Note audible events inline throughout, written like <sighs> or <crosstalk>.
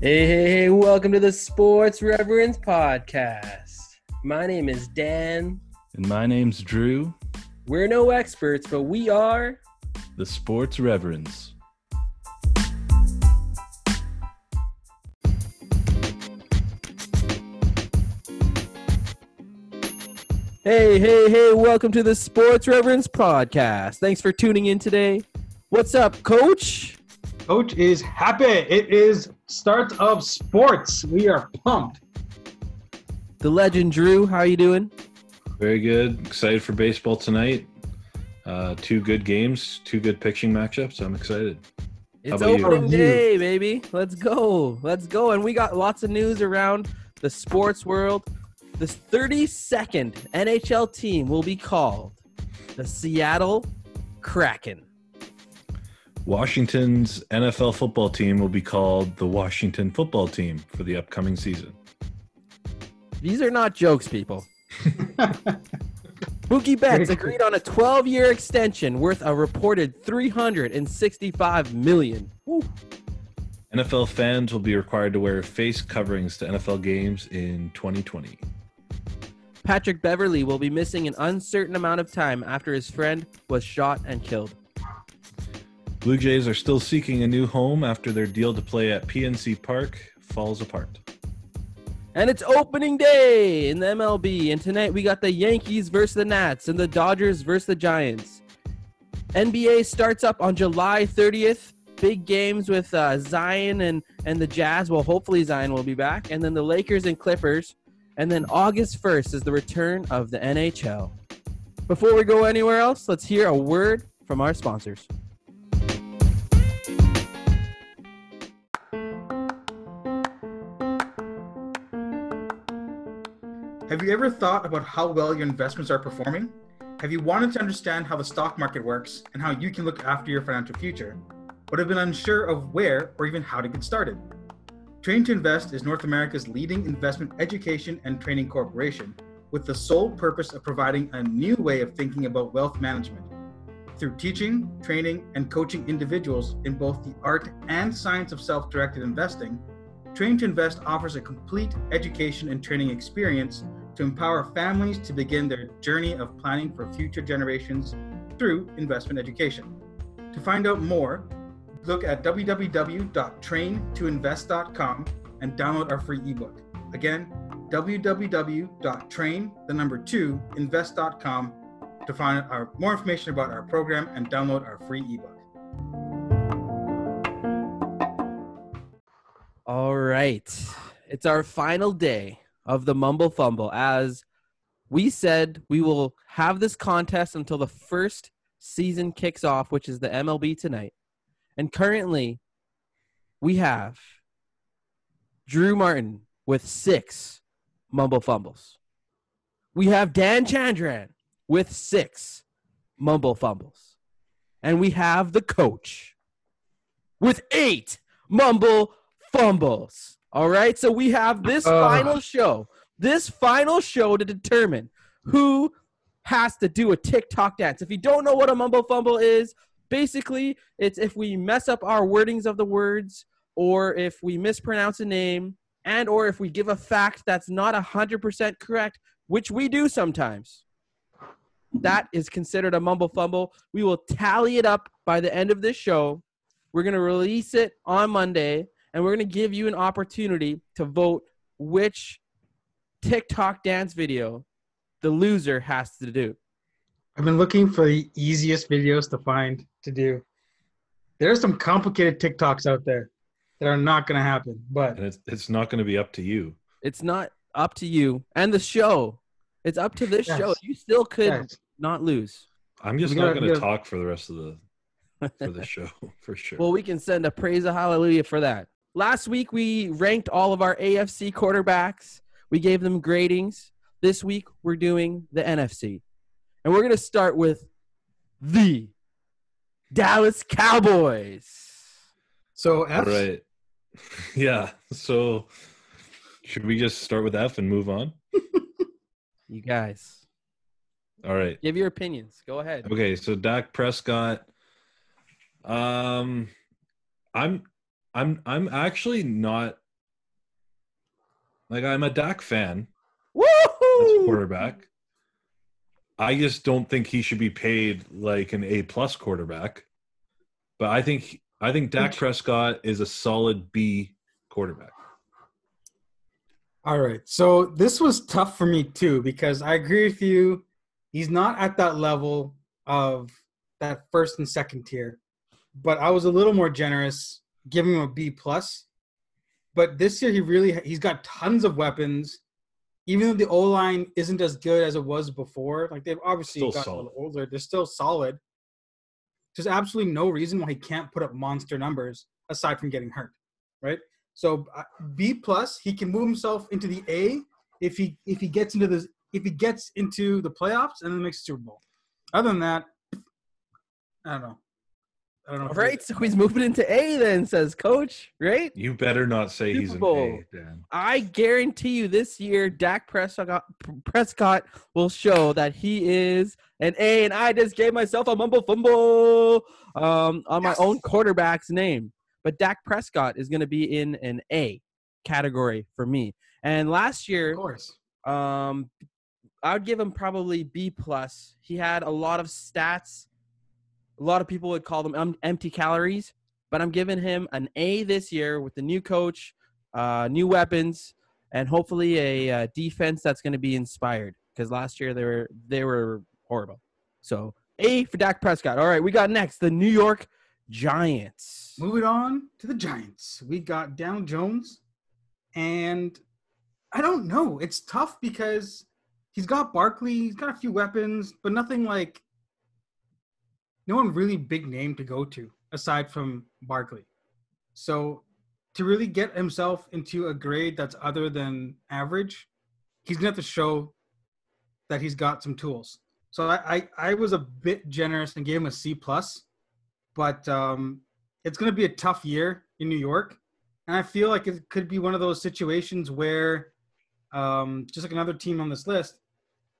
Hey, hey, hey, welcome to the Sports Reverends Podcast. My name is Dan. And my name's Drew, We're no experts, but we are. the Sports Reverends. Hey, hey, hey, welcome to the Sports Reverends Podcast. Thanks for tuning in today. What's up, coach? Coach is happy. It is start of sports. We are pumped. The legend Drew, how are you doing? Very good. Excited for baseball tonight. Uh, two good games, two good pitching matchups. I'm excited. It's about opening You. day, baby. Let's go. Let's go. And we got lots of news around the sports world. The 32nd NHL team will be called the Seattle Kraken. Washington's NFL football team will be called the Washington football team for the upcoming season. These are not jokes, people. <laughs> Mookie Betts agreed on a 12-year extension worth a reported 365 million. Woo. NFL fans will be required to wear face coverings to NFL games in 2020. Patrick Beverley will be missing an uncertain amount of time after his friend was shot and killed. Blue Jays are still seeking a new home after their deal to play at PNC Park falls apart. And it's opening day in the MLB. And tonight we got the Yankees versus the Nats and the Dodgers versus the Giants. NBA starts up on July 30th. Big games with uh, Zion and, and the Jazz. Well, hopefully Zion will be back. And then the Lakers and Clippers. And then August 1st is the return of the NHL. Before we go anywhere else, let's hear a word from our sponsors. Have you ever thought about how well your investments are performing? Have you wanted to understand how the stock market works and how you can look after your financial future, but have been unsure of where or even how to get started? Train to Invest is North America's leading investment education and training corporation with the sole purpose of providing a new way of thinking about wealth management. Through teaching, training, and coaching individuals in both the art and science of self directed investing, Train to Invest offers a complete education and training experience to empower families to begin their journey of planning for future generations through investment education. To find out more, look at www.traintoinvest.com and download our free ebook. Again, www.train the number 2 invest.com to find our more information about our program and download our free ebook. All right. It's our final day of the Mumble Fumble. As we said, we will have this contest until the first season kicks off, which is the MLB tonight. And currently, we have Drew Martin with six Mumble Fumbles. We have Dan Chandran with six Mumble Fumbles. And we have the coach with eight Mumble Fumbles. All right. So we have this Ugh. final show, this final show to determine who has to do a TikTok dance. If you don't know what a Mumble Fumble is, basically it's if we mess up our wordings of the words or if we mispronounce a name and or if we give a fact that's not 100% correct which we do sometimes that is considered a mumble fumble we will tally it up by the end of this show we're going to release it on monday and we're going to give you an opportunity to vote which tiktok dance video the loser has to do I've been looking for the easiest videos to find to do. There are some complicated TikToks out there that are not going to happen, but And it's, it's not going to be up to you. it's not up to you and the show it's up to this Yes. show you still could yes. not lose I'm just not gotta- going we to gotta- talk for the rest of the for the <laughs> show <laughs> for sure. Well, we can send a praise of hallelujah for that. Last week, we ranked all of our AFC quarterbacks. We gave them gradings. This week, we're doing the NFC. And we're going to start with the Dallas Cowboys. So F, right. <laughs> Yeah. So should we just start with F and move on? <laughs> You guys, All right. give your opinions. Go ahead. Okay, so Dak Prescott. Um I'm I'm I'm actually not Like I'm a Dak fan a quarterback. I just don't think he should be paid like an A plus quarterback. But I think I think Dak Prescott is a solid B quarterback. All right. So this was tough for me too because I agree with you. He's not at that level of that first and second tier, but I was a little more generous, giving him a B plus. But this year he really he's got tons of weapons. Even though the O line isn't as good as it was before, like they've obviously Still gotten a little older, they're still solid. There's absolutely no reason why he can't put up monster numbers aside from getting hurt, right? So uh, B plus, he can move himself into the A if he if he gets into the if he gets into the playoffs and then makes the Super Bowl. Other than that, I don't know. I don't know. All if right, so he's moving into A then, says coach, right? You better not say he's Super an Bowl. A, Dan. I guarantee you this year, Dak Prescott, Prescott will show that he is an A, and I just gave myself a mumble fumble um, on my Yes. own quarterback's name. But Dak Prescott is going to be in an A category for me. And last year, Of course. um, I would give him probably B plus. He had a lot of stats. A lot of people would call them empty calories, but I'm giving him an A this year with the new coach, uh, new weapons, and hopefully a uh, defense that's going to be inspired. Because last year they were they were horrible. So A for Dak Prescott. All right, we got next the New York Giants. Moving on to the Giants, we got Down Jones, and I don't know. It's tough because he's got Barkley, he's got a few weapons, but nothing like no one really big name to go to aside from Barkley. So to really get himself into a grade that's other than average, he's gonna have to show that he's got some tools. So I I, I was a bit generous and gave him a C plus, but um, it's gonna be a tough year in New York, and I feel like it could be one of those situations where, um, just like another team on this list,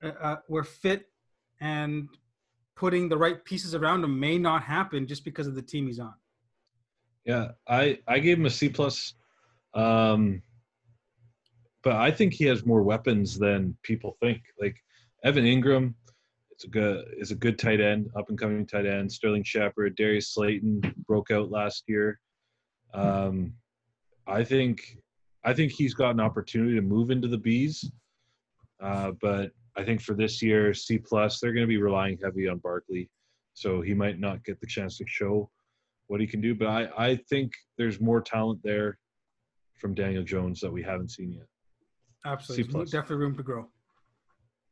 uh, uh, where fit and putting the right pieces around him may not happen just because of the team he's on. Yeah, I I gave him a C plus, um, but I think he has more weapons than people think. Like Evan Engram, it's a good is a good tight end, up and coming tight end. Sterling Shepard, Darius Slayton broke out last year. Um, I think I think he's got an opportunity to move into the Bs, uh, but I think for this year C plus they're going to be relying heavy on Barkley, so he might not get the chance to show what he can do. But I, I think there's more talent there from Daniel Jones that we haven't seen yet. Absolutely, C definitely room to grow.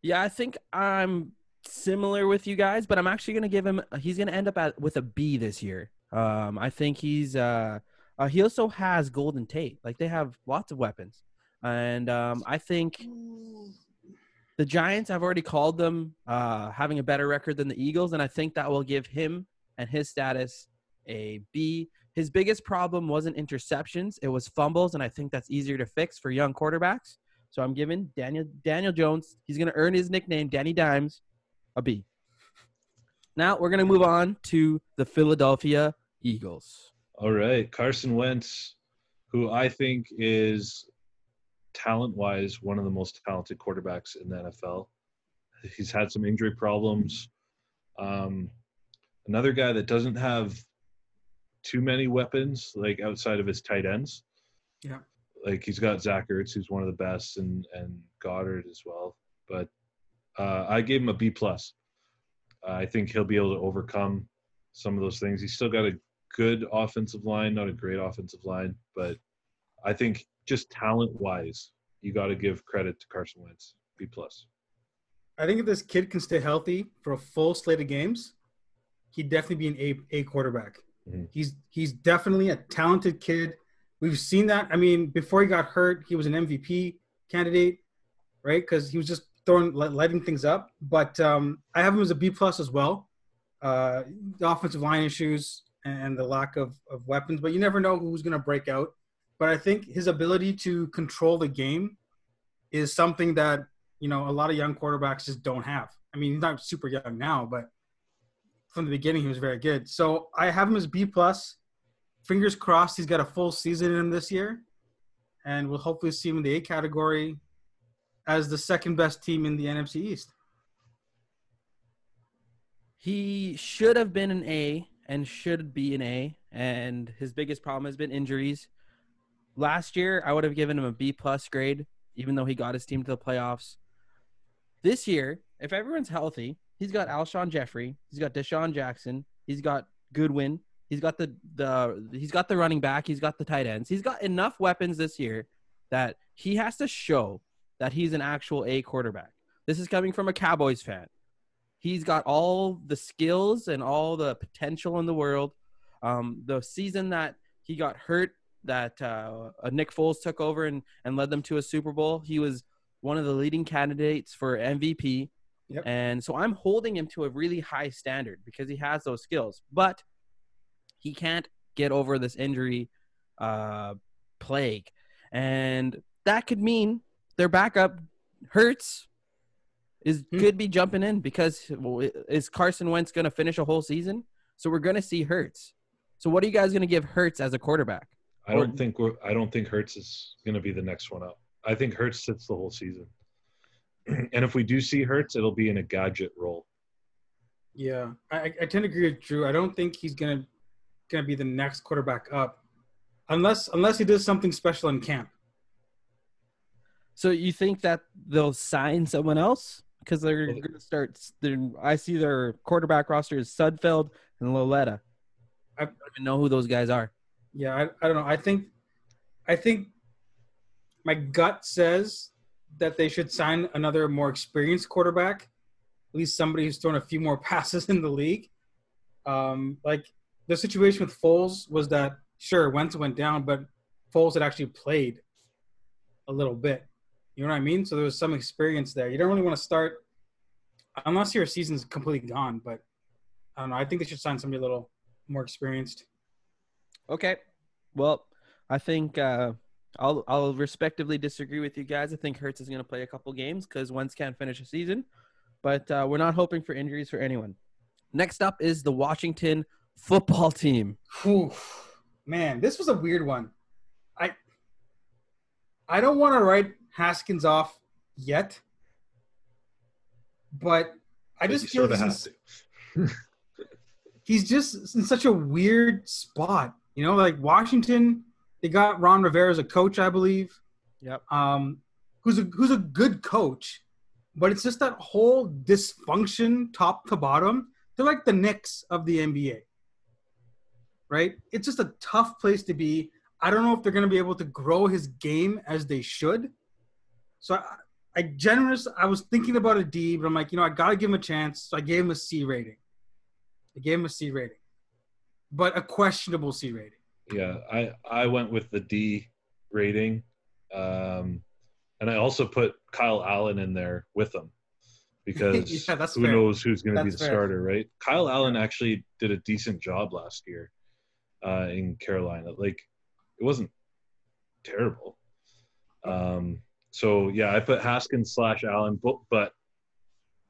Yeah, I think I'm similar with you guys, but I'm actually gonna give him. He's gonna end up at with a B this year. Um, I think he's. Uh, uh, he also has Golden Tate. Like they have lots of weapons, and um, I think the Giants. I've already called them uh, having a better record than the Eagles, and I think that will give him and his status a B. His biggest problem wasn't interceptions; it was fumbles, and I think that's easier to fix for young quarterbacks. So I'm giving Daniel Daniel Jones. He's going to earn his nickname, Danny Dimes, a B. Now we're going to move on to the Philadelphia Eagles. All right, Carson Wentz, who I think is talent-wise one of the most talented quarterbacks in the NFL. He's had some injury problems. Um, another guy that doesn't have too many weapons, like outside of his tight ends. Yeah. Like he's got Zach Ertz, who's one of the best, and and Goedert as well. But uh, I gave him a B plus. I think he'll be able to overcome some of those things. He's still got a good offensive line, not a great offensive line, but I think just talent wise, you got to give credit to Carson Wentz. B plus. I think if this kid can stay healthy for a full slate of games, he'd definitely be an A A quarterback. Mhm. He's he's definitely a talented kid. We've seen that. I mean, before he got hurt, he was an MVP candidate, right? Because he was just throwing lighting things up. But um, I have him as a B plus as well. Uh, the offensive line issues and the lack of, of weapons, but you never know who's going to break out. But I think his ability to control the game is something that you know a lot of young quarterbacks just don't have. I mean, he's not super young now, but from the beginning he was very good. So I have him as B plus. Fingers crossed he's got a full season in him this year, and we'll hopefully see him in the A category as the second best team in the NFC East. He should have been an A and should be an A, and his biggest problem has been injuries. Last year, I would have given him a B plus grade, even though he got his team to the playoffs. This year, if everyone's healthy, he's got Alshon Jeffery, he's got DeSean Jackson, he's got Goodwin, he's got the the he's got the running back, he's got the tight ends, he's got enough weapons this year that he has to show that he's an actual A quarterback. This is coming from a Cowboys fan. He's got all the skills and all the potential in the world. Um, the season that he got hurt, that uh, Nick Foles took over and, and led them to a Super Bowl, he was one of the leading candidates for MVP. Yep. And so I'm holding him to a really high standard because he has those skills. But he can't get over this injury uh, plague. And that could mean their backup Hurts is Hmm. could be jumping in because well, is Carson Wentz going to finish a whole season? So we're going to see Hurts. So what are you guys going to give Hurts as a quarterback? I don't think we're. I don't think Hurts is going to be the next one up. I think Hurts sits the whole season. <clears throat> and if we do see Hurts, it'll be in a gadget role. Yeah, I, I- I tend to agree with Drew. I don't think he's gonna gonna be the next quarterback up, unless unless he does something special in camp. So you think that they'll sign someone else because they're Well- going to start? I see their quarterback roster is Sudfeld and Lauletta. I I- don't even know who those guys are. Yeah, I, I don't know. I think I think my gut says that they should sign another more experienced quarterback, at least somebody who's thrown a few more <laughs> passes in the league. Um, like the situation with Foles was that sure Wentz went down, but Foles had actually played a little bit. You know what I mean? So there was some experience there. You don't really want to start unless your season's completely gone. But I don't know. I think they should sign somebody a little more experienced. Okay. Well, I think uh, I'll I'll respectively disagree with you guys. I think Hurts is going to play a couple games because Wentz can't finish a season, but uh, we're not hoping for injuries for anyone. Next up is the Washington football team. Whew. Man, this was a weird one. I I don't want to write Haskins off yet, but I But just feel sorta he's, in, have to. <laughs> he's just in such a weird spot. You know, like Washington, they got Ron Rivera as a coach, I believe. Yep. Um, who's a who's a good coach, but it's just that whole dysfunction, top to bottom. They're like the Knicks of the NBA, right? It's just a tough place to be. I don't know if they're going to be able to grow his game as they should. So I, I generous. I was thinking about a D, but I'm like, you know, I got to give him a chance. So I gave him a C rating. I gave him a C rating, but a questionable C rating. Yeah, I I went with the D rating, um, and I also put Kyle Allen in there with them because <laughs> Yeah, who fair. knows who's going to be the fair. starter, right? Kyle Allen actually did a decent job last year uh, in Carolina. Like it wasn't terrible. Um, so yeah, I put Haskins slash Allen, but but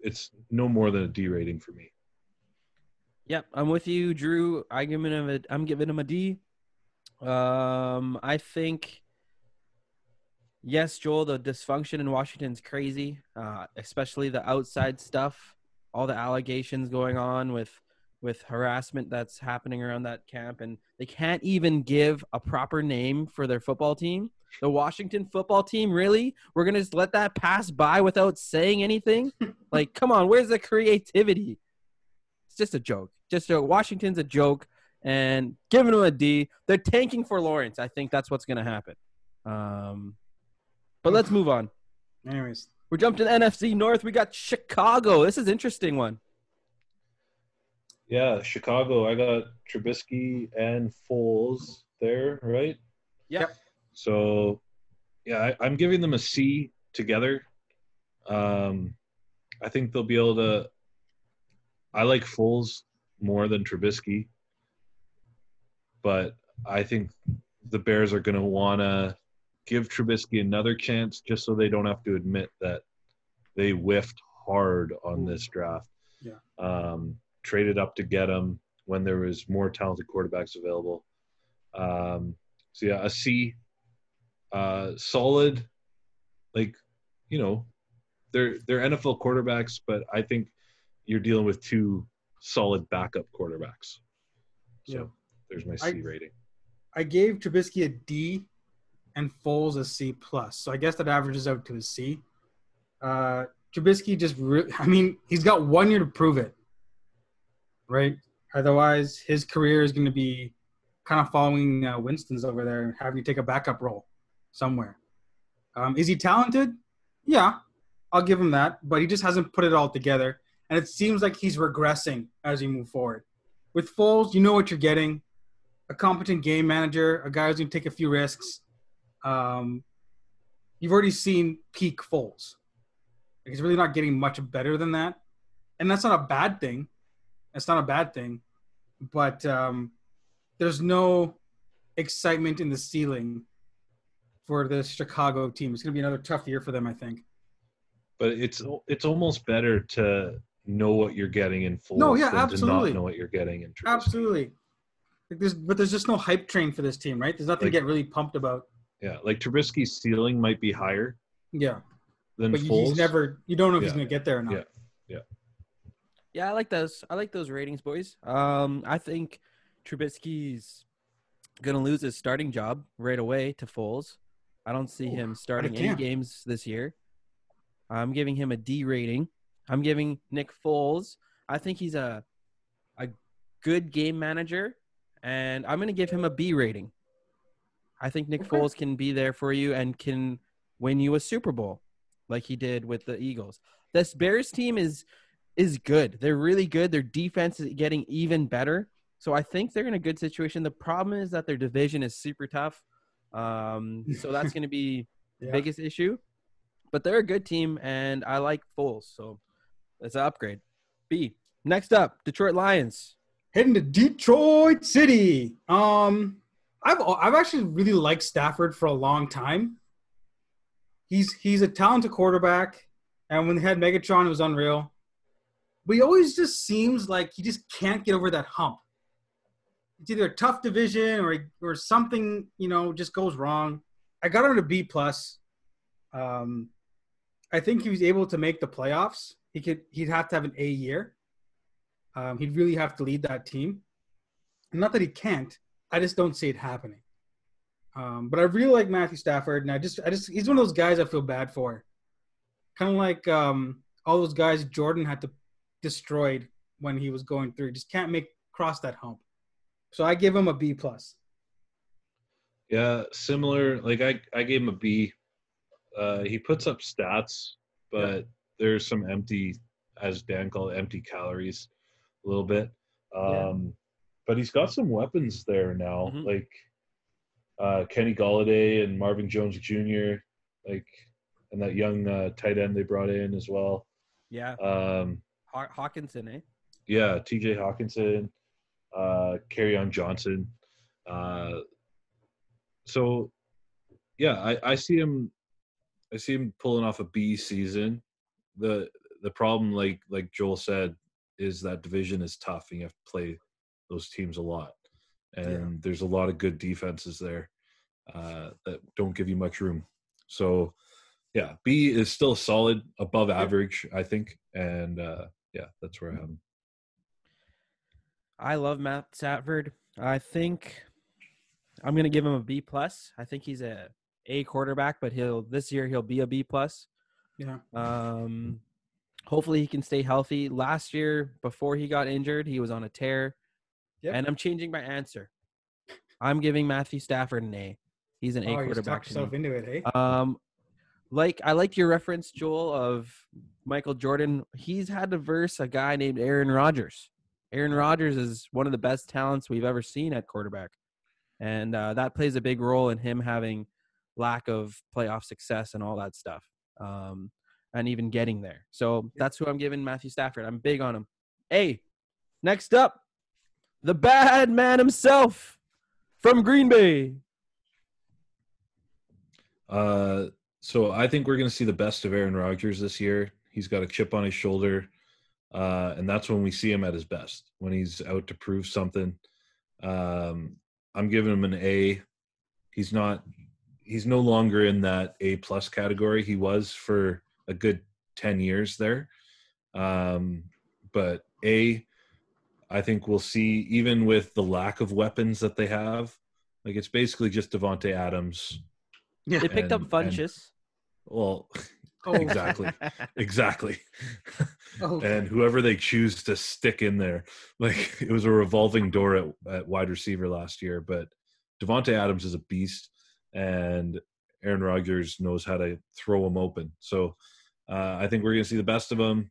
it's no more than a D rating for me. Yep, I'm with you, Drew. I give him a, I'm giving him a D. Um, I think, yes, Joel, the dysfunction in Washington's crazy, uh, especially the outside stuff, all the allegations going on with with harassment that's happening around that camp, and they can't even give a proper name for their football team. The Washington football team, really? We're gonna just let that pass by without saying anything? <laughs> like, come on, where's the creativity? It's just a joke. Just a. Washington's a joke, and giving them a D. They're tanking for Lawrence. I think that's what's going to happen. Um, but let's move on. Anyways, We're jumping to the NFC North. We got Chicago. This is an interesting one. Yeah, Chicago. I got Trubisky and Foles there, right? Yep. So, yeah, I, I'm giving them a C together. Um, I think they'll be able to. I like Foles more than Trubisky, but I think the Bears are going to want to give Trubisky another chance just so they don't have to admit that they whiffed hard on this draft. Yeah. Um, traded up to get him when there was more talented quarterbacks available. Um, so yeah, a C. uh, solid, like you know, they're they're NFL quarterbacks, but I think you're dealing with two solid backup quarterbacks. So Yeah. there's my I- C rating. I gave Trubisky a D and Foles a C plus. So I guess that averages out to a C. Uh, Trubisky just, re- I mean, he's got one year to prove it, right? Otherwise, his career is going to be kind of following uh, Winston's over there and having to take a backup role somewhere. Um, is he talented? Yeah, I'll give him that, but he just hasn't put it all together. And it seems like he's regressing as we move forward. With Foles, you know what you're getting a competent game manager, a guy who's going to take a few risks. Um, you've already seen peak Foles. Like, he's really not getting much better than that, and that's not a bad thing. That's not a bad thing, but um, there's no excitement in the ceiling for the Chicago team. It's going to be another tough year for them, I think. But it's it's almost better to know what you're getting in Foles No, yeah, absolutely. to not know what you're getting in Trubisky. Absolutely. Like there's, but there's just no hype train for this team, right? There's nothing Like- to get really pumped about. Yeah, like Trubisky's ceiling might be higher Yeah, than but you- Foles. he's never. You don't know if he's going to get there or not. Yeah. Yeah, Yeah, I like those. I like those ratings, boys. Um, I think Trubisky's gonna lose his starting job right away to Foles. I don't see Ooh, him starting any games this year. I'm giving him a D rating. I'm giving Nick Foles. I think he's a a good game manager, and I'm gonna give him a B rating. I think Nick Okay. Foles can be there for you and can win you a Super Bowl, like he did with the Eagles. This Bears team is is good. They're really good. Their defense is getting even better. So I think they're in a good situation. The problem is that their division is super tough. Um, so that's <laughs> going to be the Yeah. biggest issue. But they're a good team, and I like Foles. So it's an upgrade. B. Next up, Detroit Lions. heading to Detroit City. Um, I've I've actually really liked Stafford for a long time. He's he's a talented quarterback, and when they had Megatron, it was unreal. But he always just seems like he just can't get over that hump. It's either a tough division or or something you know just goes wrong. I got him to B plus. Um, I think he was able to make the playoffs. He could he'd have to have an A year. Um, he'd really have to lead that team. Not that he can't. I just don't see it happening. Um, but I really like Matthew Stafford, and I just, I just, he's one of those guys I feel bad for. Kind of like um, all those guys Jordan had to destroyed when he was going through. Just can't make cross that hump. So I give him a B plus. Yeah, similar. Like I, I gave him a B. Uh, he puts up stats, but there's some empty, as Dan called it, empty calories, a little bit. Yeah. Um, but he's got some weapons there now, Mhm. like uh, Kenny Golladay and Marvin Jones Jr. Like, and that young uh, tight end they brought in as well. Yeah, Um, Haw- Hockenson, eh? yeah, T.J. Hockenson, uh, on Johnson. Uh, so, yeah, I, I see him. I see him pulling off a B season. the The problem, like like Joel said, is that division is tough, and you have to play those teams a lot. And there's a lot of good defenses there uh, that don't give you much room. So, yeah, B is still solid, above average, I think, and uh, yeah, that's where I have him. I love Matt Stafford. I think I'm gonna give him a B plus. I think he's a A quarterback, but he'll this year he'll be a B plus. Yeah. Um, hopefully he can stay healthy. Last year, before he got injured, he was on a tear. Yep. And I'm changing my answer. I'm giving Matthew Stafford an A. He's an A Oh, you quarterback. to yourself into it, hey? Um, like I liked your reference, Joel, of Michael Jordan. He's had to verse a guy named Aaron Rodgers. Aaron Rodgers is one of the best talents we've ever seen at quarterback, and uh, that plays a big role in him having lack of playoff success and all that stuff, um, and even getting there. So that's who I'm giving Matthew Stafford. I'm big on him. Hey, next up, the bad man himself from Green Bay. Uh, so I think we're going to see the best of Aaron Rodgers this year. He's got a chip on his shoulder, uh, and that's when we see him at his best. When he's out to prove something. Um, I'm giving him an A. He's not. He's no longer in that A plus category. He was for a good ten years there, um, but A, I think we'll see even with the lack of weapons that they have, like it's basically just Davante Adams. Yeah. They picked And- up Funchess. Well, Oh, <laughs> exactly, exactly. <laughs> Oh. and whoever they choose to stick in there, like it was a revolving door at, at wide receiver last year. But Davante Adams is a beast, and Aaron Rodgers knows how to throw him open. So uh, I think we're going to see the best of him,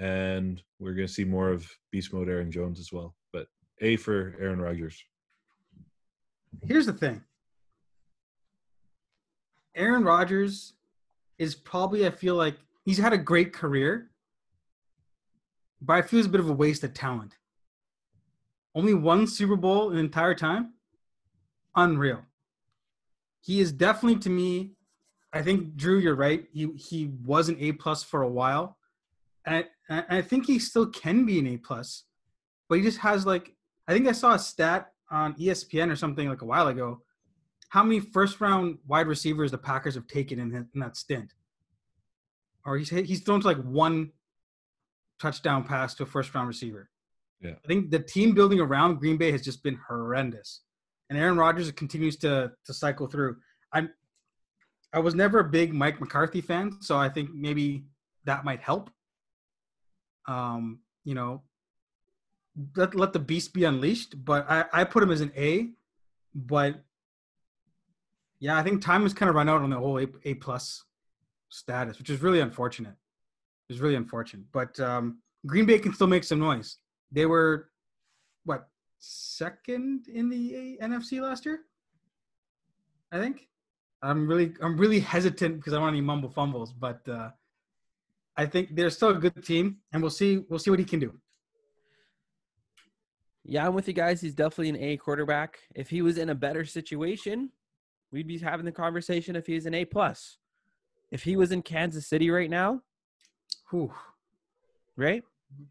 and we're going to see more of beast mode Aaron Jones as well. But A for Aaron Rodgers. Here's the thing. Aaron Rodgers is probably, I feel like, he's had a great career, but I feel it's a bit of a waste of talent. Only one Super Bowl in entire time? Unreal. He is definitely, to me, I think, Drew, you're right. He, he was an A plus for a while. And I, I think he still can be an A plus, but he just has like, I think I saw a stat on ESPN or something like a while ago. How many first round wide receivers the Packers have taken in, that- in that stint? Or he's he's thrown to like one touchdown pass to a first round receiver. Yeah. I think the team building around Green Bay has just been horrendous, and Aaron Rodgers continues to to cycle through. I'm I was never a big Mike McCarthy fan, so I think maybe that might help. Um, you know, let let the beast be unleashed. But I I put him as an A, but yeah, I think time has kind of run out on the whole A, A plus status, which is really unfortunate. It's really unfortunate. But um, Green Bay can still make some noise. They were what second in the NFC last year, I think. I'm really I'm really hesitant because I don't want any mumble fumbles, but uh, I think they're still a good team, and we'll see we'll see what he can do. Yeah, I'm with you guys. He's definitely an A quarterback. If he was in a better situation, we'd be having the conversation if he's an A plus. If he was in Kansas City right now, Whew. right?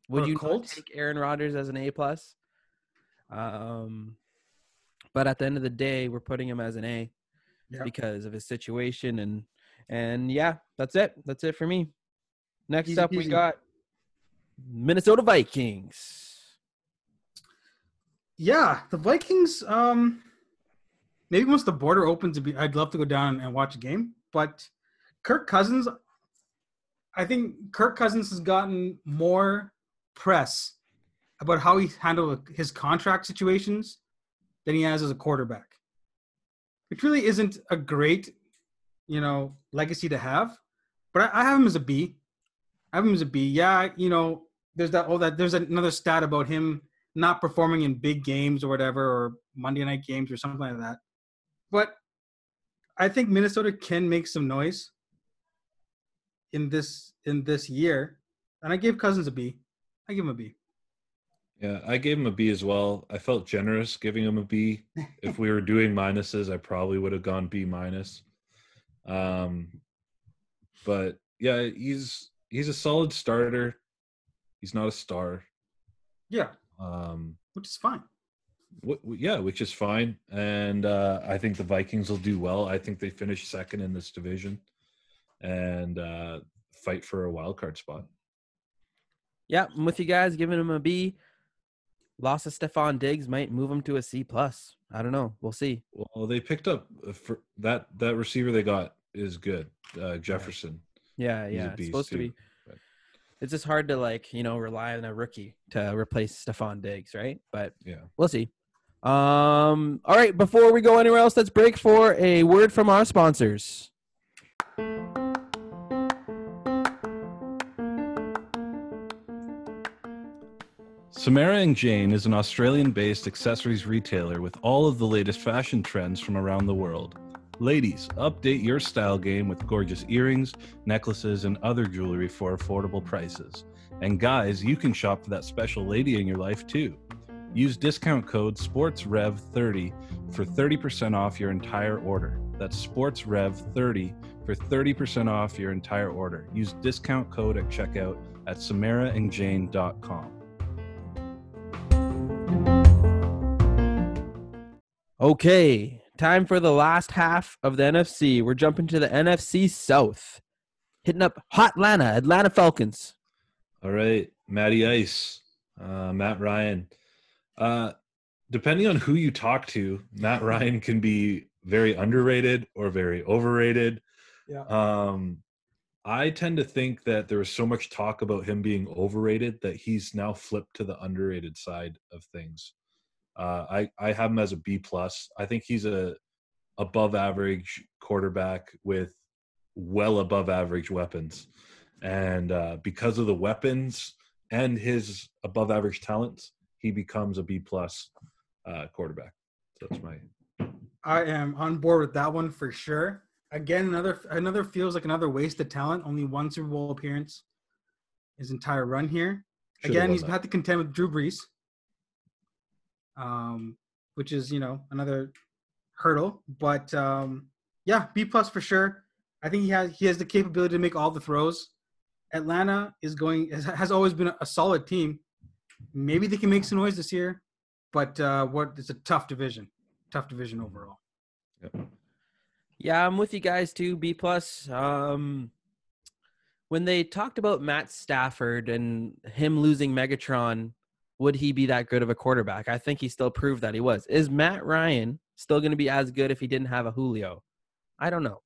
Would you Colts? take Aaron Rodgers as an A plus? Um, but at the end of the day, we're putting him as an A Yeah. because of his situation and and yeah, that's it. That's it for me. Next Easy up, we got Minnesota Vikings. Yeah, the Vikings. Um, maybe once the border opens, be, I'd love to go down and watch a game. But Kirk Cousins, I think Kirk Cousins has gotten more press about how he handled his contract situations than he has as a quarterback, which really isn't a great, you know, legacy to have. But I, I have him as a B. I have him as a B. Yeah, you know, there's that. Oh, that there's another stat about him not performing in big games or whatever, or Monday night games or something like that. But I think Minnesota can make some noise in this in this year, and I gave Cousins a B. I give him a B. Yeah, I gave him a B as well. I felt generous giving him a B. if we were doing minuses, I probably would have gone B minus. Um, but yeah, he's he's a solid starter. He's not a star. Yeah, Um, which is fine. wh- wh- yeah, which is fine. And uh, I think the Vikings will do well. I think they finish second in this division and uh, fight for a wild card spot. Yeah, I'm with you guys, giving him a B. Loss of Stefon Diggs might move him to a C plus. I don't know. We'll see. Well, they picked up uh, for that that receiver they got is good, uh, Jefferson. Yeah, yeah. It's supposed to be. but- It's just hard to like, you know, rely on a rookie to replace Stefon Diggs, right? But Yeah. we'll see. Um, all right, before we go anywhere else, let's break for a word from our sponsors. Samara and Jane is an Australian based accessories retailer with all of the latest fashion trends from around the world. Ladies, update your style game with gorgeous earrings, necklaces, and other jewelry for affordable prices. And guys, you can shop for that special lady in your life too. Use discount code SPORTSREV30 for 30% off your entire order. That's SPORTSREV30 for 30% off your entire order. Use discount code at checkout at samaraandjane.com. Okay, time for the last half of the NFC. We're jumping to the NFC South, hitting up Hot Atlanta, Atlanta Falcons. All right, Matty Ice, uh, Matt Ryan. Uh, depending on who you talk to, Matt <laughs> Ryan can be very underrated or very overrated. Yeah. Um, I tend to think that there was so much talk about him being overrated that he's now flipped to the underrated side of things. Uh, I I have him as a B plus. I think he's a above average quarterback with well above average weapons, and uh, because of the weapons and his above average talents, he becomes a B plus uh, quarterback. So that's my I am on board with that one for sure. Again, another another feels like another wasted talent. Only one Super Bowl appearance, his entire run here. Should've Again, he's that. had to contend with Drew Brees, um, which is you know another hurdle. But um, yeah, B plus for sure. I think he has he has the capability to make all the throws. Atlanta is going has, always been a, solid team. Maybe they can make some noise this year, but uh, what it's a tough division, tough division overall. Yeah, I'm with you guys too. B plus. Um, when they talked about Matt Stafford and him losing Megatron, would he be that good of a quarterback? I think he still proved that he was. Is Matt Ryan still going to be as good if he didn't have a Julio? I don't know.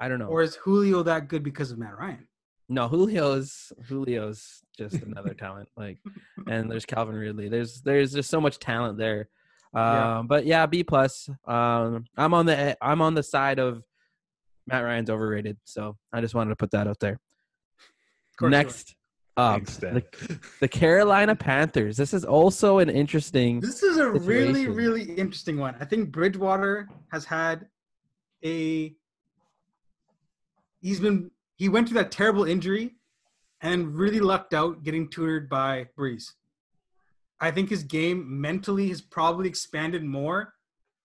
I don't know. Or is Julio that good because of Matt Ryan? no, Julio's Julio's just another talent. Like, <laughs> and there's Calvin Ridley. There's there's just so much talent there. Um, Yeah. but yeah, B plus. Um, I'm on the I'm on the side of Matt Ryan's overrated. So I just wanted to put that out there. Next up, Thanks, the, the Carolina Panthers. This is also an interesting. This is a really, really interesting one. I think Bridgewater has had a. He's been he went through that terrible injury, and really lucked out getting tutored by Brees. I think his game mentally has probably expanded more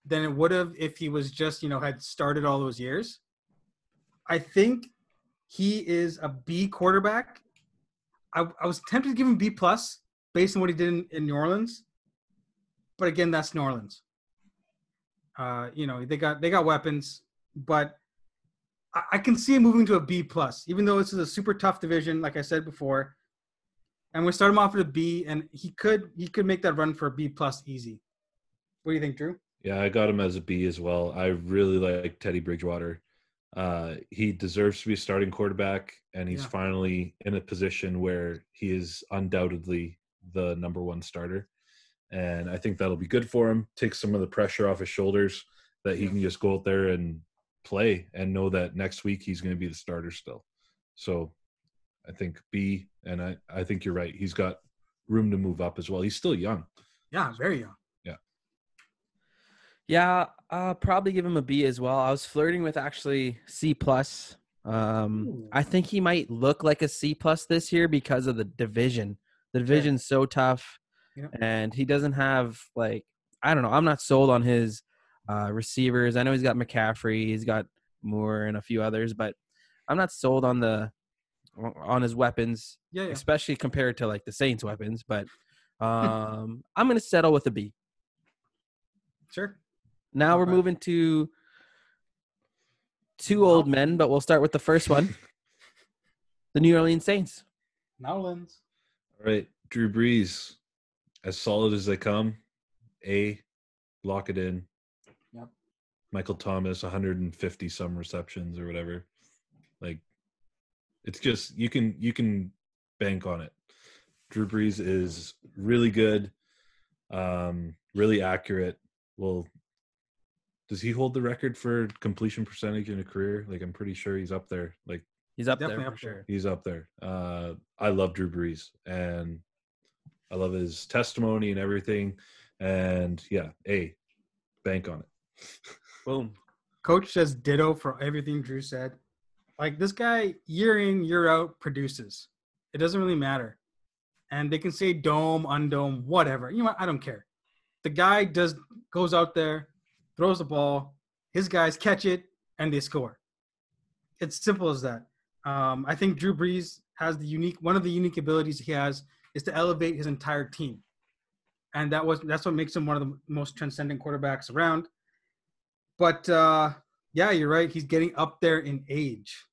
than it would have if he was just you know had started all those years. I think he is a B quarterback. I, I was tempted to give him B plus based on what he did in, in New Orleans, but again, that's New Orleans. Uh, you know, they got they got weapons, but I, I can see him moving to a B plus, even though this is a super tough division, like I said before. And we start him off with a B, and he could he could make that run for a B plus easy. What do you think, Drew? Yeah, I got him as a B as well. I really like Teddy Bridgewater. Uh, he deserves to be a starting quarterback, and he's Yeah. finally in a position where he is undoubtedly the number one starter. And I think that'll be good for him. Take some of the pressure off his shoulders that he Yeah. can just go out there and play and know that next week he's going to be the starter still. So I think B, and I, I think you're right. He's got room to move up as well. He's still young. Yeah, very young. Yeah, I'll probably give him a B as well. I was flirting with actually C plus. Um, Ooh. I think he might look like a C plus this year because of the division. The division's so tough, Yeah. and he doesn't have like I don't know. I'm not sold on his uh, receivers. I know he's got McCaffrey, he's got Moore, and a few others, but I'm not sold on the on his weapons, Yeah, yeah. especially compared to like the Saints' weapons. But <laughs> um, I'm gonna settle with a B. Sure. Now we're moving to two old men, but we'll start with the first one. <laughs> the New Orleans Saints. Now Nowlands. All right, Drew Brees, as solid as they come. A, lock it in. Yep. Michael Thomas, 150 some receptions or whatever. Like, it's just you can you can bank on it. Drew Brees is really good, um, really accurate. Well, does he hold the record for completion percentage in a career? Like, I'm pretty sure he's up there. Like, He's up there for up there. sure. He's up there. Uh, I love Drew Brees and I love his testimony and everything. And yeah, A, bank on it. <laughs> Boom. Coach says ditto for everything Drew said. Like this guy, year in, year out, produces. It doesn't really matter. And they can say dome, undome, whatever. You know what? I don't care. The guy does goes out there, throws the ball, his guys catch it, and they score. It's simple as that. Um, I think Drew Brees has the unique one of the unique abilities he has is to elevate his entire team. And that was that's what makes him one of the most transcendent quarterbacks around but uh, yeah, you're right. He's getting up there in age,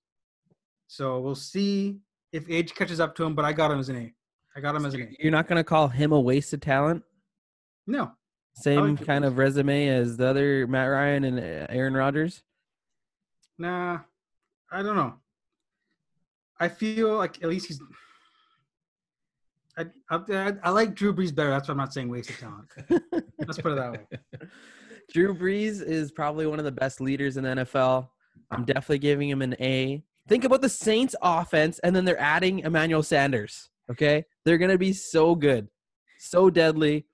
so we'll see if age catches up to him. But I got him as an A. I got him as an A. You're not gonna call him a waste of talent. No, Same kind of resume as the other Matt Ryan and uh, Aaron Rodgers. nah, I don't know. I feel like at least he's. I, I, I like Drew Brees better. That's why I'm not saying waste of talent. <laughs> Let's put it that way. Drew Brees is probably one of the best leaders in the NFL. I'm definitely giving him an A. Think about the Saints offense, and then they're adding Emmanuel Sanders. Okay, they're gonna be so good, so deadly.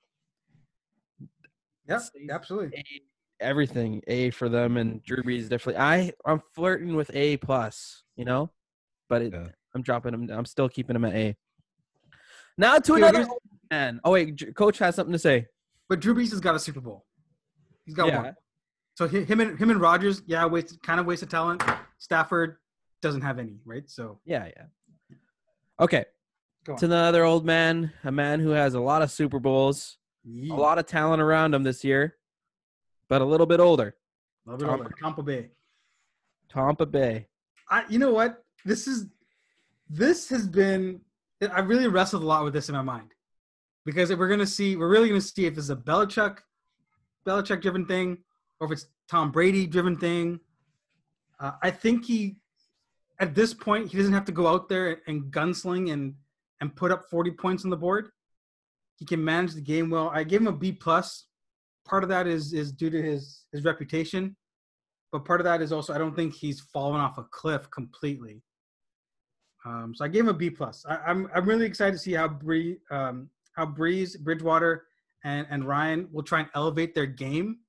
Saints, absolutely. A, everything A for them, and Drew Brees definitely. I I'm flirting with A plus, you know, but it, Yeah. I'm dropping him. I'm still keeping him at A. Now to Dude, another man. Oh wait, Coach has something to say. But Drew Brees has got a Super Bowl. He's got Yeah. one. So him and him and Rodgers, yeah, waste kind of wasted talent. Stafford doesn't have any, right? So Yeah, yeah. Okay. To another old man, a man who has a lot of Super Bowls, a lot of talent around him this year, but a little bit older. Love it Tom-. Tampa Bay. Tampa Bay. I, you know what? This is this has been. I really wrestled a lot with this in my mind because if we're gonna see, we're really gonna see if it's a Belichick, Belichick driven thing, or if it's Tom Brady driven thing. Uh, I think he, at this point, he doesn't have to go out there and gunsling and and put up forty points on the board. He can manage the game well. I gave him a B plus. Part of that is is due to his his reputation but part of that is also I don't think he's fallen off a cliff completely. Um, so I gave him a B plus. I, I'm I'm really excited to see how Bree um, how Brees, Bridgewater, and and Ryan will try and elevate their game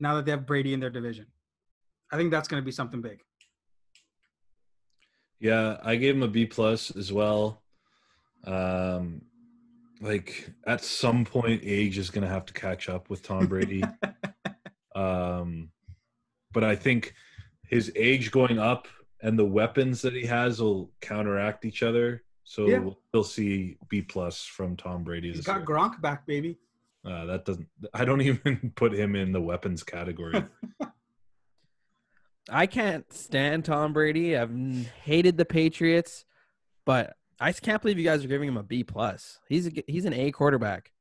now that they have Brady in their division. I think that's going to be something big. Yeah, I gave him a B plus as well. Um, like at some point, age is going to have to catch up with Tom Brady. <laughs> um, but I think his age going up and the weapons that he has will counteract each other. So Yeah. we'll still see B plus from Tom Brady. He's This got year. Gronk back, baby. Uh, that doesn't. I don't <laughs> even put him in the weapons category. <laughs> I can't stand Tom Brady. I've hated the Patriots, but I just can't believe you guys are giving him a B plus. He's a, he's an A quarterback.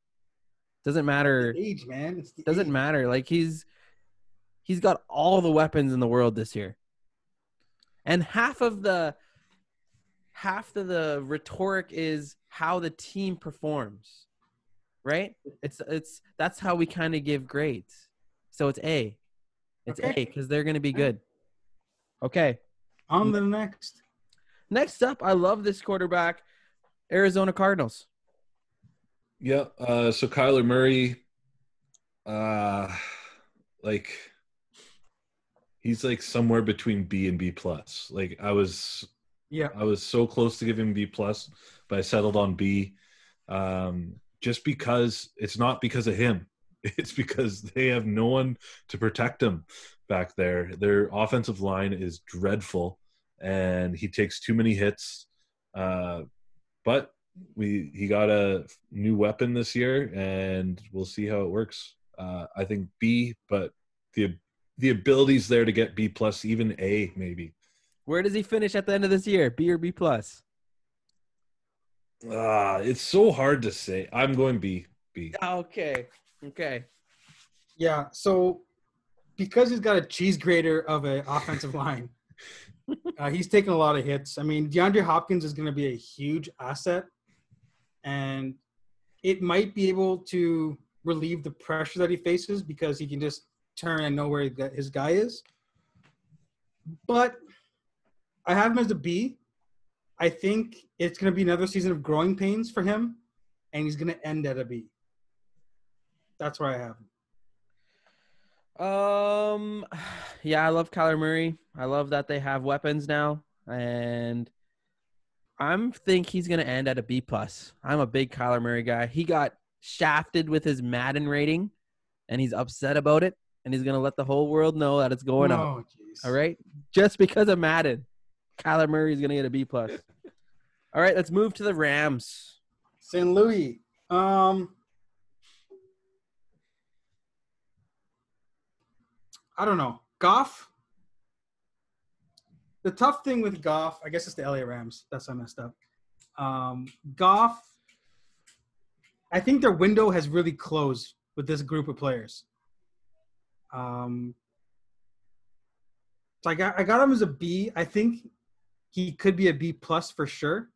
Doesn't matter. Age, man. Doesn't age. matter. Like he's he's got all the weapons in the world this year. And half of the half of the rhetoric is how the team performs. Right? It's it's that's how we kind of give grades. So it's A. It's Okay. A cuz they're going to be good. Okay. On to the next. Next up, I love this quarterback, Arizona Cardinals. Yeah. Uh, so Kyler Murray, uh, like he's like somewhere between B and B plus. Like I was, Yeah. I was so close to giving B plus, but I settled on B, um, just because it's not because of him. <laughs> It's because they have no one to protect him back there. Their offensive line is dreadful, and he takes too many hits. Uh, but we he got a new weapon this year, and we'll see how it works. Uh, I think B, but the the abilities there to get B plus, even A maybe. Where does he finish at the end of this year? B or B plus? Ah, it's so hard to say. I'm going B. B. Okay. Okay. Yeah. So because he's got a cheese grater of an offensive <laughs> line, uh, he's taking a lot of hits. I mean, DeAndre Hopkins is going to be a huge asset, and it might be able to relieve the pressure that he faces because he can just turn and know where his guy is. But I have him as a B. I think it's going to be another season of growing pains for him, and he's going to end at a B. That's where I have him. Um, <sighs> yeah, I love Kyler Murray. I love that they have weapons now, and I'm think he's gonna end at a B plus. I'm a big Kyler Murray guy. He got shafted with his Madden rating, and he's upset about it, and he's gonna let the whole world know that it's going up. Oh. All right, just because of Madden, Kyler Murray is gonna get a B plus. <laughs> All right, let's move to the Rams. St. Louis. Um, I don't know. Goff. The tough thing with Goff, I guess it's the LA Rams. That's I messed up. Um, Goff. I think their window has really closed with this group of players. Um, so I got I got him as a B. I think he could be a B plus for sure.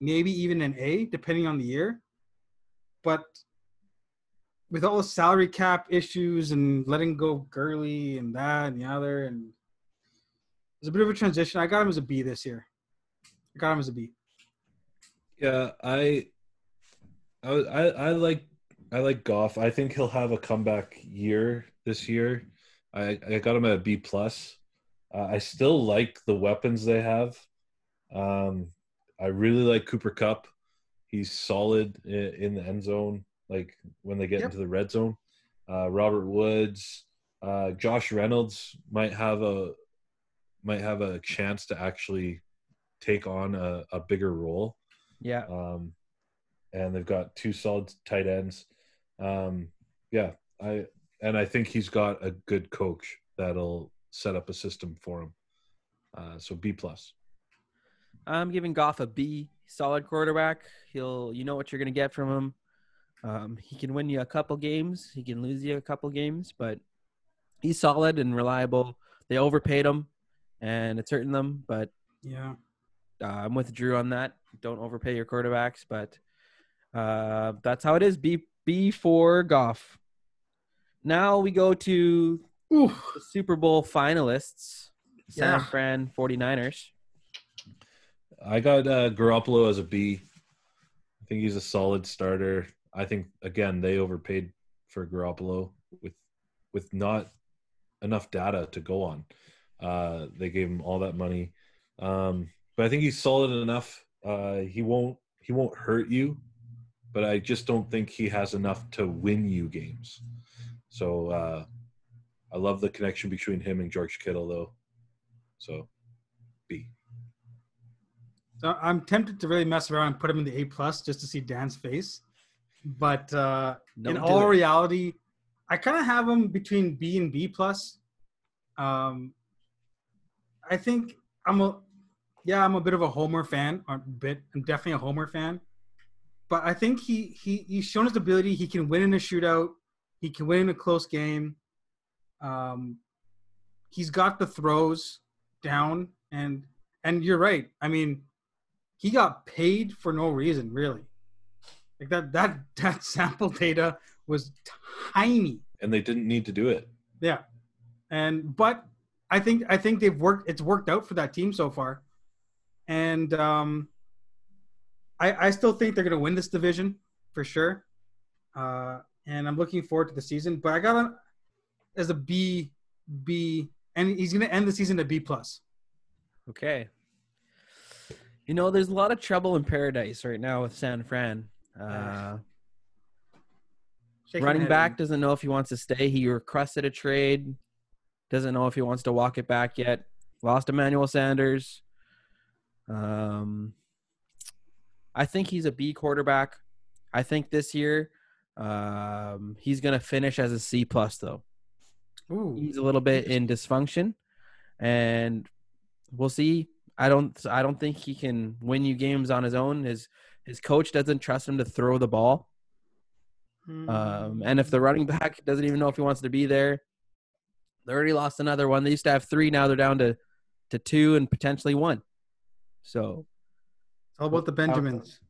Maybe even an A, depending on the year. But with all the salary cap issues and letting go Gurley and that and the other, and there's a bit of a transition. I got him as a B this year. I got him as a B. Yeah, I, I, I, like, I like Goff. I think he'll have a comeback year this year. I, I got him at a B plus. Uh, I still like the weapons they have. Um, I really like Cooper Kupp. He's solid in the end zone. Like when they get Yep. into the red zone. Uh, Robert Woods, uh, Josh Reynolds might have a might have a chance to actually take on a, a bigger role. Yeah. Um, and they've got two solid tight ends. Um, yeah, I and I think he's got a good coach that'll set up a system for him. Uh, so B plus. I'm giving Goff a B. Solid quarterback. He'll, you know what you're gonna get from him. Um, he can win you a couple games. He can lose you a couple games, but he's solid and reliable. They overpaid him, and it's hurting them. But Yeah. uh, I'm with Drew on that. Don't overpay your quarterbacks, but uh, that's how it is. B B for Goff. Now we go to the Super Bowl finalists, San Yeah. Fran 49ers. I got uh, Garoppolo as a B. I think he's a solid starter. I think again they overpaid for Garoppolo with with not enough data to go on. Uh, they gave him all that money, um, but I think he's solid enough. Uh, he won't he won't hurt you, but I just don't think he has enough to win you games. So uh, I love the connection between him and George Kittle, though. So B. So I'm tempted to really mess around and put him in the A plus just to see Dan's face. But uh, in all it. reality, I kind of have him between B and B plus. Um, I think I'm a yeah, I'm a bit of a Homer fan. Or a bit, I'm definitely a Homer fan. But I think he he he's shown his ability. He can win in a shootout. He can win in a close game. Um, he's got the throws down, and and you're right. I mean, he got paid for no reason, really. Like that that <laughs> that sample data was tiny. And they didn't need to do it. Yeah. And but I think I think they've worked it's worked out for that team so far. And um I I still think they're gonna win this division for sure. Uh and I'm looking forward to the season. But I got him as a B B and he's gonna end the season at B plus. Okay. You know, there's a lot of trouble in paradise right now with San Fran. Uh, running back doesn't know if he wants to stay. He requested a trade. Doesn't know if he wants to walk it back yet. Lost Emmanuel Sanders. Um, I think he's a B quarterback. I think this year, um, he's gonna finish as a C plus though. Ooh. he's a little bit in dysfunction and we'll see i don't i don't think he can win you games on his own his his coach doesn't trust him to throw the ball. Um, and if the running back doesn't even know if he wants to be there they already lost another one. They used to have three now they're down to to two and potentially one. So It's all about the Benjamins.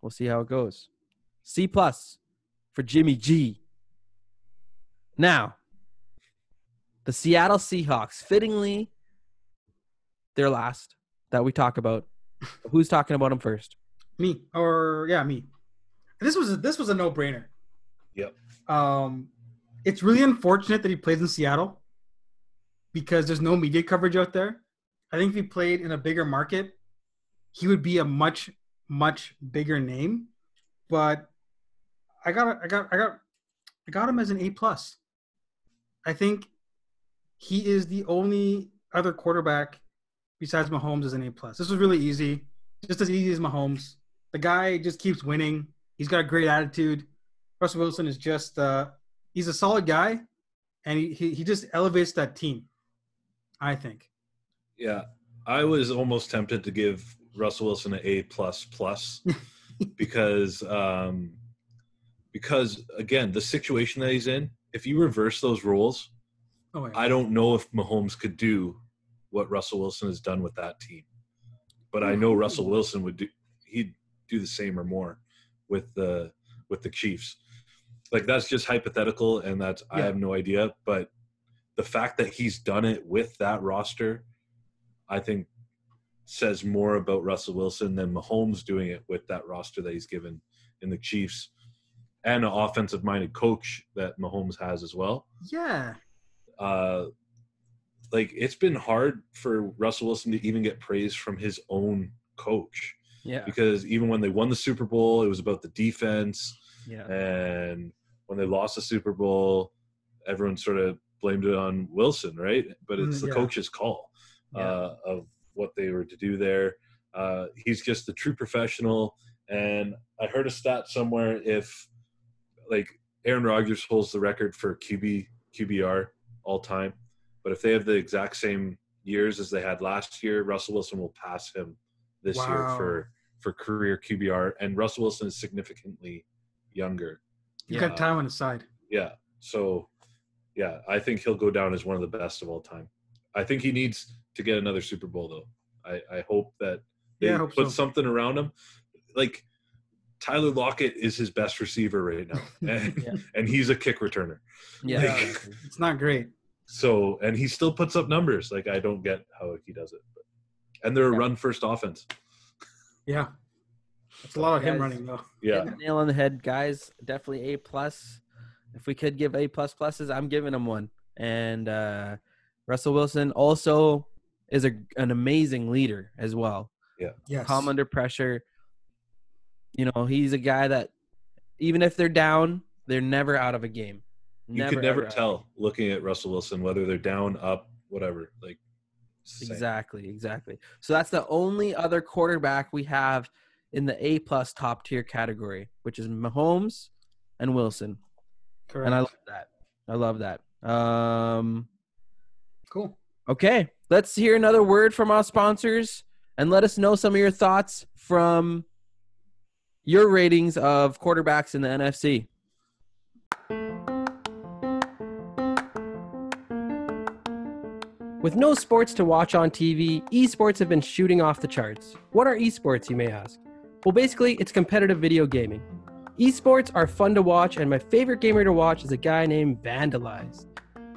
we'll see how it goes. C plus for jimmy g. Now the seattle seahawks fittingly they're last that we talk about who's talking about him first Me or yeah, me. This was a, this was a no brainer. Yep. Um, it's really unfortunate that he plays in Seattle because there's no media coverage out there. I think if he played in a bigger market, he would be a much much bigger name. But I got I got I got I got him as an A plus. I think he is the only other quarterback besides Mahomes is an A plus. This was really easy, just as easy as Mahomes. The guy just keeps winning. He's got a great attitude. Russell Wilson is just uh, he's a solid guy, and he, he, he just elevates that team. I think. Yeah, I was almost tempted to give Russell Wilson an A plus plus <laughs> because um, because again the situation that he's in. If you reverse those roles, Oh, yeah. I don't know if Mahomes could do what Russell Wilson has done with that team, but I know Russell Wilson would do. He'd do the same or more with the with the Chiefs. Like that's just hypothetical, and that's I have no idea. But the fact that he's done it with that roster, I think, says more about Russell Wilson than Mahomes doing it with that roster that he's given in the Chiefs, and an offensive-minded coach that Mahomes has as well yeah. uh, like it's been hard for Russell Wilson to even get praise from his own coach Yeah. because even when they won the Super Bowl, it was about the defense, Yeah. and when they lost the Super Bowl, everyone sort of blamed it on Wilson, right? But it's Mm, the yeah. coach's call uh, of what they were to do there. Uh, he's just a true professional, and I heard a stat somewhere if like Aaron Rodgers holds the record for QB QBR all time, but if they have the exact same years as they had last year, Russell Wilson will pass him this year for for career QBR, and Russell Wilson is significantly younger. He's Yeah. got time on his side. Yeah, so yeah, I think he'll go down as one of the best of all time. I think he needs to get another Super Bowl though. I, I hope that they Yeah, hope put so. something around him. Like Tyler Lockett is his best receiver right now, <laughs> and, Yeah. and he's a kick returner. Yeah. Like- It's not great. So, and he still puts up numbers. Like I don't get how he does it, but, and they're a Yeah. run first offense. Yeah. It's a lot of him running though. Yeah, nail on the head, guys. Definitely A plus. If we could give A plus pluses, I'm giving him one. And uh, Russell Wilson also is a, an amazing leader as well. Yeah. Yes. Calm under pressure. You know, he's a guy that even if they're down, they're never out of a game. You could never ever out of a tell looking at Russell Wilson whether they're down, up, whatever. Like same. Exactly, exactly. So that's the only other quarterback we have in the A plus top tier category, which is Mahomes and Wilson. Correct. And I love that. I love that. Um cool. okay, let's hear another word from our sponsors and let us know some of your thoughts from your ratings of quarterbacks in the NFC. With no sports to watch on TV, esports have been shooting off the charts. What are esports, you may ask? Well, basically, it's competitive video gaming. Esports are fun to watch, and my favorite gamer to watch is a guy named Vandalized.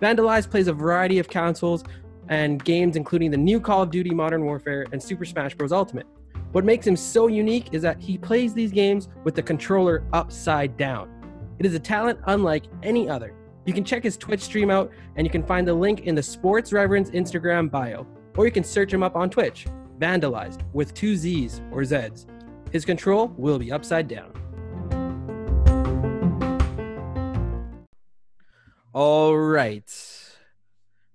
Vandalized plays a variety of consoles and games, including the new Call of Duty Modern Warfare and Super Smash Bros. Ultimate. What makes him so unique is that he plays these games with the controller upside down. It is a talent unlike any other. You can check his Twitch stream out, and you can find the link in the Sports Reverend's Instagram bio, or you can search him up on Twitch, Vandalized, with two Z's or Z's. His control will be upside down. All right.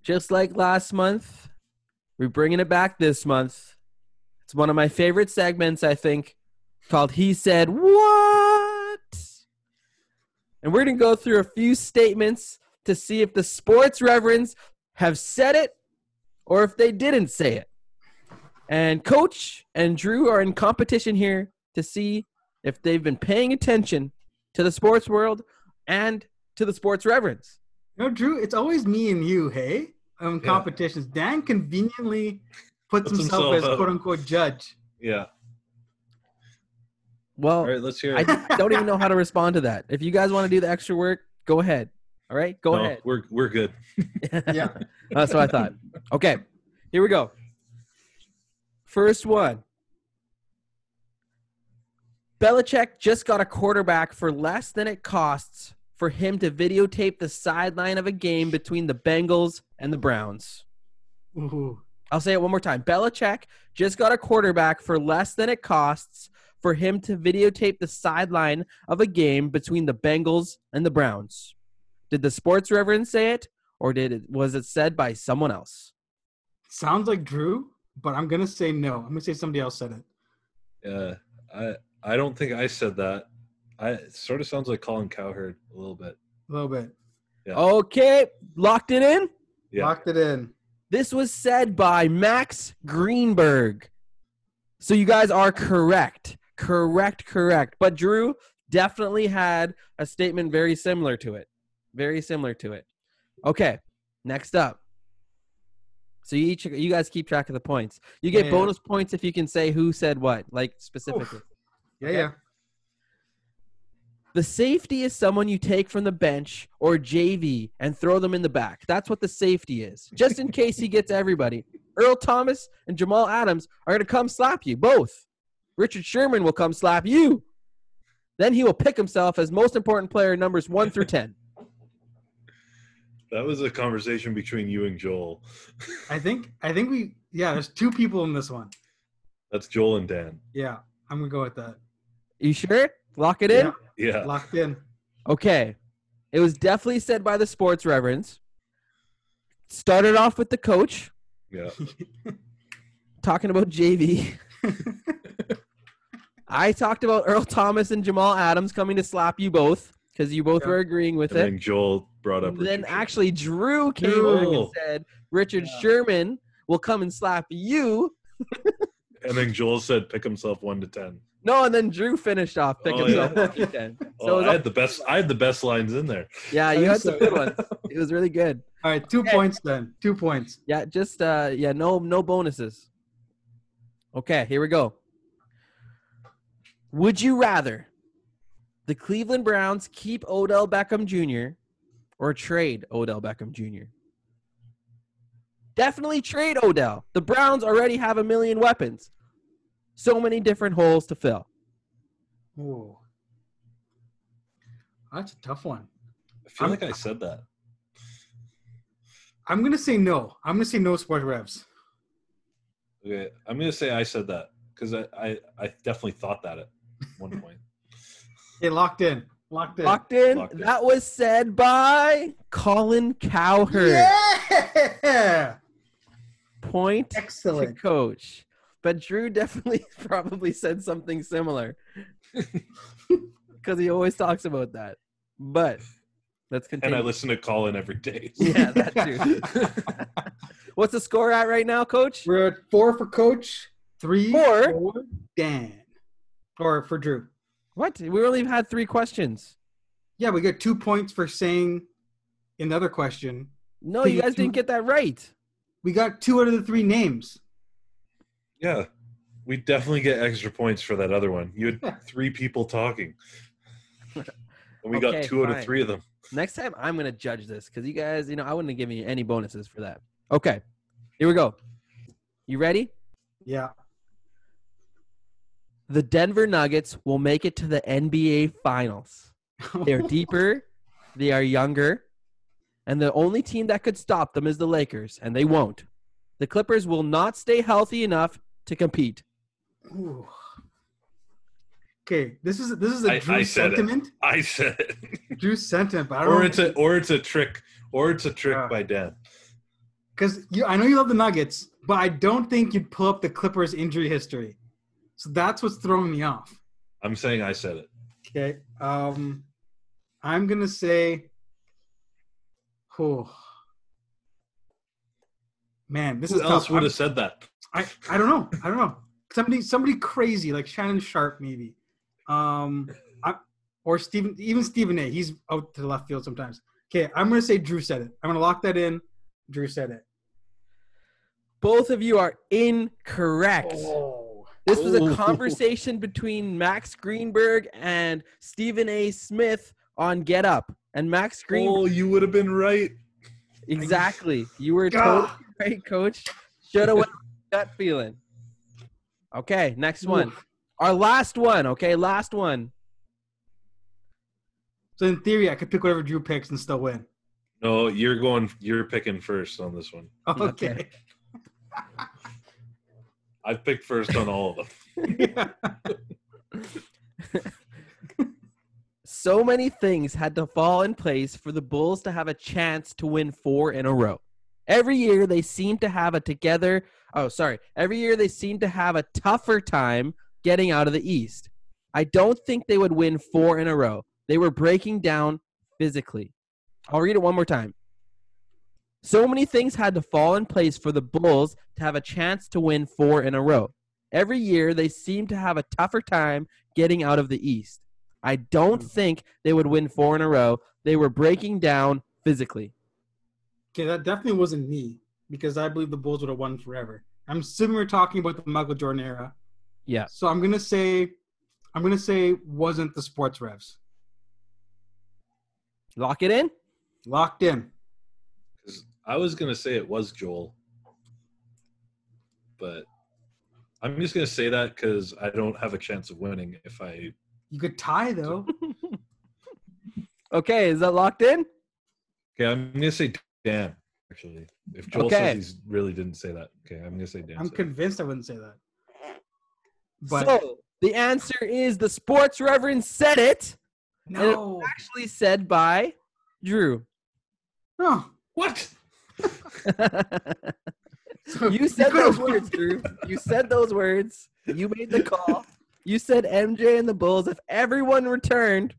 Just like last month, we're bringing it back this month. It's one of my favorite segments, I think, called He Said What? And we're going to go through a few statements to see if the sports reverends have said it or if they didn't say it. And Coach and Drew are in competition here to see if they've been paying attention to the sports world and to the sports reverends. You know, Drew, it's always me and you, hey? Um, Yeah. competitions. Dan conveniently puts, Puts himself, himself as out. quote unquote judge. Yeah. Well, All right, let's hear it. I it. <laughs> don't even know how to respond to that. If you guys want to do the extra work, go ahead. All right, go No, ahead. We're we're good. <laughs> Yeah. <laughs> That's what I thought. Okay, here we go. First one. Belichick just got a quarterback for less than it costs for him to videotape the sideline of a game between the Bengals and the Browns. Ooh. I'll say it one more time. Belichick just got a quarterback for less than it costs for him to videotape the sideline of a game between the Bengals and the Browns. Did the sports reverend say it, or did it was it said by someone else? Sounds like Drew, but I'm gonna say no. I'm gonna say somebody else said it. Yeah. I I don't think I said that. I it sort of sounds like Colin Cowherd a little bit. A little bit. Yeah. Okay, Locked it in? Yeah. Locked it in. This was said by Max Greenberg. So you guys are correct. Correct, correct. But Drew definitely had a statement very similar to it. Very similar to it. Okay, next up. So you each you guys keep track of the points. You get Yeah. bonus points if you can say who said what, like specifically. Yeah, yeah. The safety is someone you take from the bench or JV and throw them in the back. That's what the safety is, just in case he gets everybody. Earl Thomas and Jamal Adams are going to come slap you, both. Richard Sherman will come slap you. Then he will pick himself as most important player numbers 1 through 10. <laughs> That was a conversation between you and Joel. <laughs> I think I think we yeah, there's two people in this one. That's Joel and Dan. Yeah, I'm gonna go with that. You sure? Lock it in? Yeah. Yeah. Locked in. Okay. It was definitely said by the sports reverends. Started off with the coach Yeah. <laughs> talking about JV. I talked about <laughs> Earl Thomas and Jamal Adams coming to slap you both because you both Yeah. were agreeing with it. And it. then Joel brought up. And then Richard actually Drew came Drew. back and said Richard Sherman will come and slap you. And then Joel said, "Pick himself one to 10. No, and then Drew finished off pick Oh, himself yeah. one to ten. <laughs> So Oh, I had the best. I had the best lines in there. yeah, you had think some good ones. It was really good. <laughs> All right, two Okay. points then. Two points. Yeah, just uh yeah, no no bonuses. Okay, here we go. Would you rather the Cleveland Browns keep Odell Beckham Jr. or trade Odell Beckham Jr.? Definitely trade Odell. The Browns already have a million weapons. So many different holes to fill. Ooh. That's a tough one. I feel I'm- like I said that. I'm gonna say no. I'm gonna say no sports revs. Okay, I'm gonna say I said that because I, I I definitely thought that at one point. Okay, locked in. Locked in. Locked in. Locked in. That was said by Colin Cowherd. Yeah. Point to Excellent. coach. But Drew definitely <laughs> probably said something similar <laughs> because he always talks about that. But let's continue. and. I listen to Colin every day. <laughs> yeah, that too. What's the score at right now, coach? We're at four for coach, three Four? for Dan. Or for Drew. What? We only had three questions. Yeah, we got two points for saying another question. No, you you guys two- didn't get that right. We got two out of the three names. Yeah, we definitely get extra points for that other one. You had three people talking, and we Okay, got two out of three of them. Next time, I'm gonna judge this because you guys, you know, I wouldn't have given you any bonuses for that. Okay, here we go. You ready? Yeah. The Denver Nuggets will make it to the NBA Finals. They are deeper, <laughs> they are younger, and the only team that could stop them is the Lakers, and they won't. The Clippers will not stay healthy enough to compete. Ooh. Okay, this is this is a I- Drew I said it. sentiment. I said it. <laughs> Drew sentiment, but I don't or know it's a or it's a trick, or it's a trick Yeah. by Dan. because you. I know you love the Nuggets, but I don't think you'd pull up the Clippers injury history. So that's what's throwing me off. I'm saying I said it. Okay. Um, I'm gonna say, oh, man, this Who is else tough. would I'm- have said that? I I don't know. I don't know. Somebody somebody crazy like Shannon Sharpe maybe, um, I, or Stephen even Stephen A. He's out to the left field sometimes. Okay, I'm gonna say Drew said it. I'm gonna lock that in. Drew said it. Both of you are incorrect. Oh, This was a conversation between Max Greenberg and Stephen A. Smith on Get Up. And Max Greenberg, Oh, you would have been right. exactly. You were God. totally right, coach. Should have went with <laughs> gut feeling. Okay, next one. Our last one, okay? Last one. So in theory, I could pick whatever Drew picks and still win. No, you're going. You're picking first on this one. <laughs> Okay. <laughs> I've picked first on all of them. <laughs> So many things had to fall in place for the Bulls to have a chance to win four in a row. Every year they seem to have a together. Oh, sorry. Every year they seem to have a tougher time getting out of the East. I don't think they would win four in a row. They were breaking down physically. I'll read it one more time. So many things had to fall in place for the Bulls to have a chance to win four in a row. Every year, they seem to have a tougher time getting out of the East. I don't hmm. think they would win four in a row. They were breaking down physically. Okay, that definitely wasn't me because I believe the Bulls would have won forever. I'm assuming we're talking about the Michael Jordan era. Yeah. So I'm gonna say, I'm gonna say wasn't the sports refs Lock it in. locked in? 'Cause I was gonna say it was Joel, but I'm just gonna say that because I don't have a chance of winning if I. You could tie though. <laughs> Okay, is that locked in? Okay, I'm gonna say Dan. Actually, if Joel Okay. says he really didn't say that, okay, I'm gonna say Dan. I'm said it. convinced I wouldn't say that. But so the answer is the sports reverend said it. no, Actually said by Drew. no. What? So <laughs> you said could've those words, Drew. <laughs> You said those words. You made the call. You said MJ and the Bulls, if everyone returned,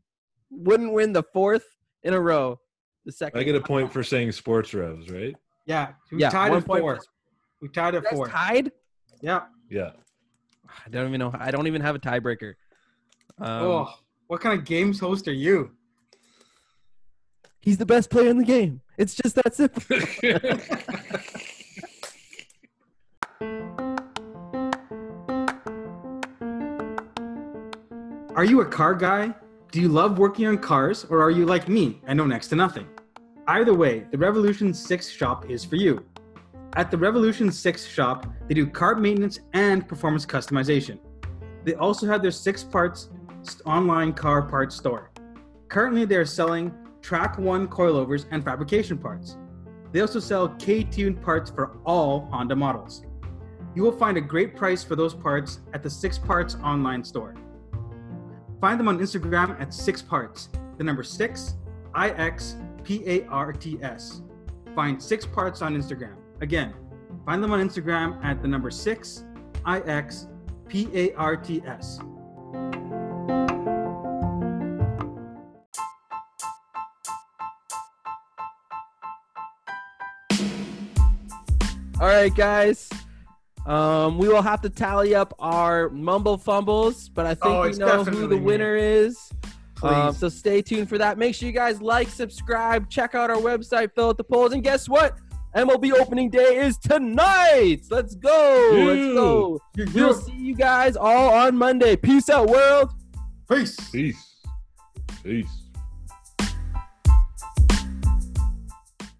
wouldn't win the fourth in a row. The second. I get a point for saying sports revs, right? Yeah, we Yeah, tied one at point four. We tied at four. tied? Yeah. Yeah. I don't even know. I don't even have a tiebreaker. Um, oh, what kind of games host are you? He's the best player in the game. It's just that simple. <laughs> Are you a car guy? Do you love working on cars, or are you like me and know next to nothing? Either way, the Revolution 6 shop is for you. At the Revolution 6 shop, they do car maintenance and performance customization. They also have their six parts online car parts store. Currently, they are selling Track 1 coilovers and fabrication parts. They also sell K tuned parts for all Honda models. You will find a great price for those parts at the Six Parts online store. Find them on Instagram at Six Parts, the number six, I X P A R T S. Find Six Parts on Instagram. Again, find them on Instagram at the number six, I X P A R T S. All right, guys. Um, we will have to tally up our mumble fumbles, but I think Oh, we know who definitely the me. winner is. Um, so stay tuned for that. Make sure you guys like, subscribe, check out our website, fill out the polls, and guess what? MLB opening day is tonight. Let's go. Let's Yeah. go. We'll see you guys all on Monday. Peace out, world. Peace. Peace. Peace.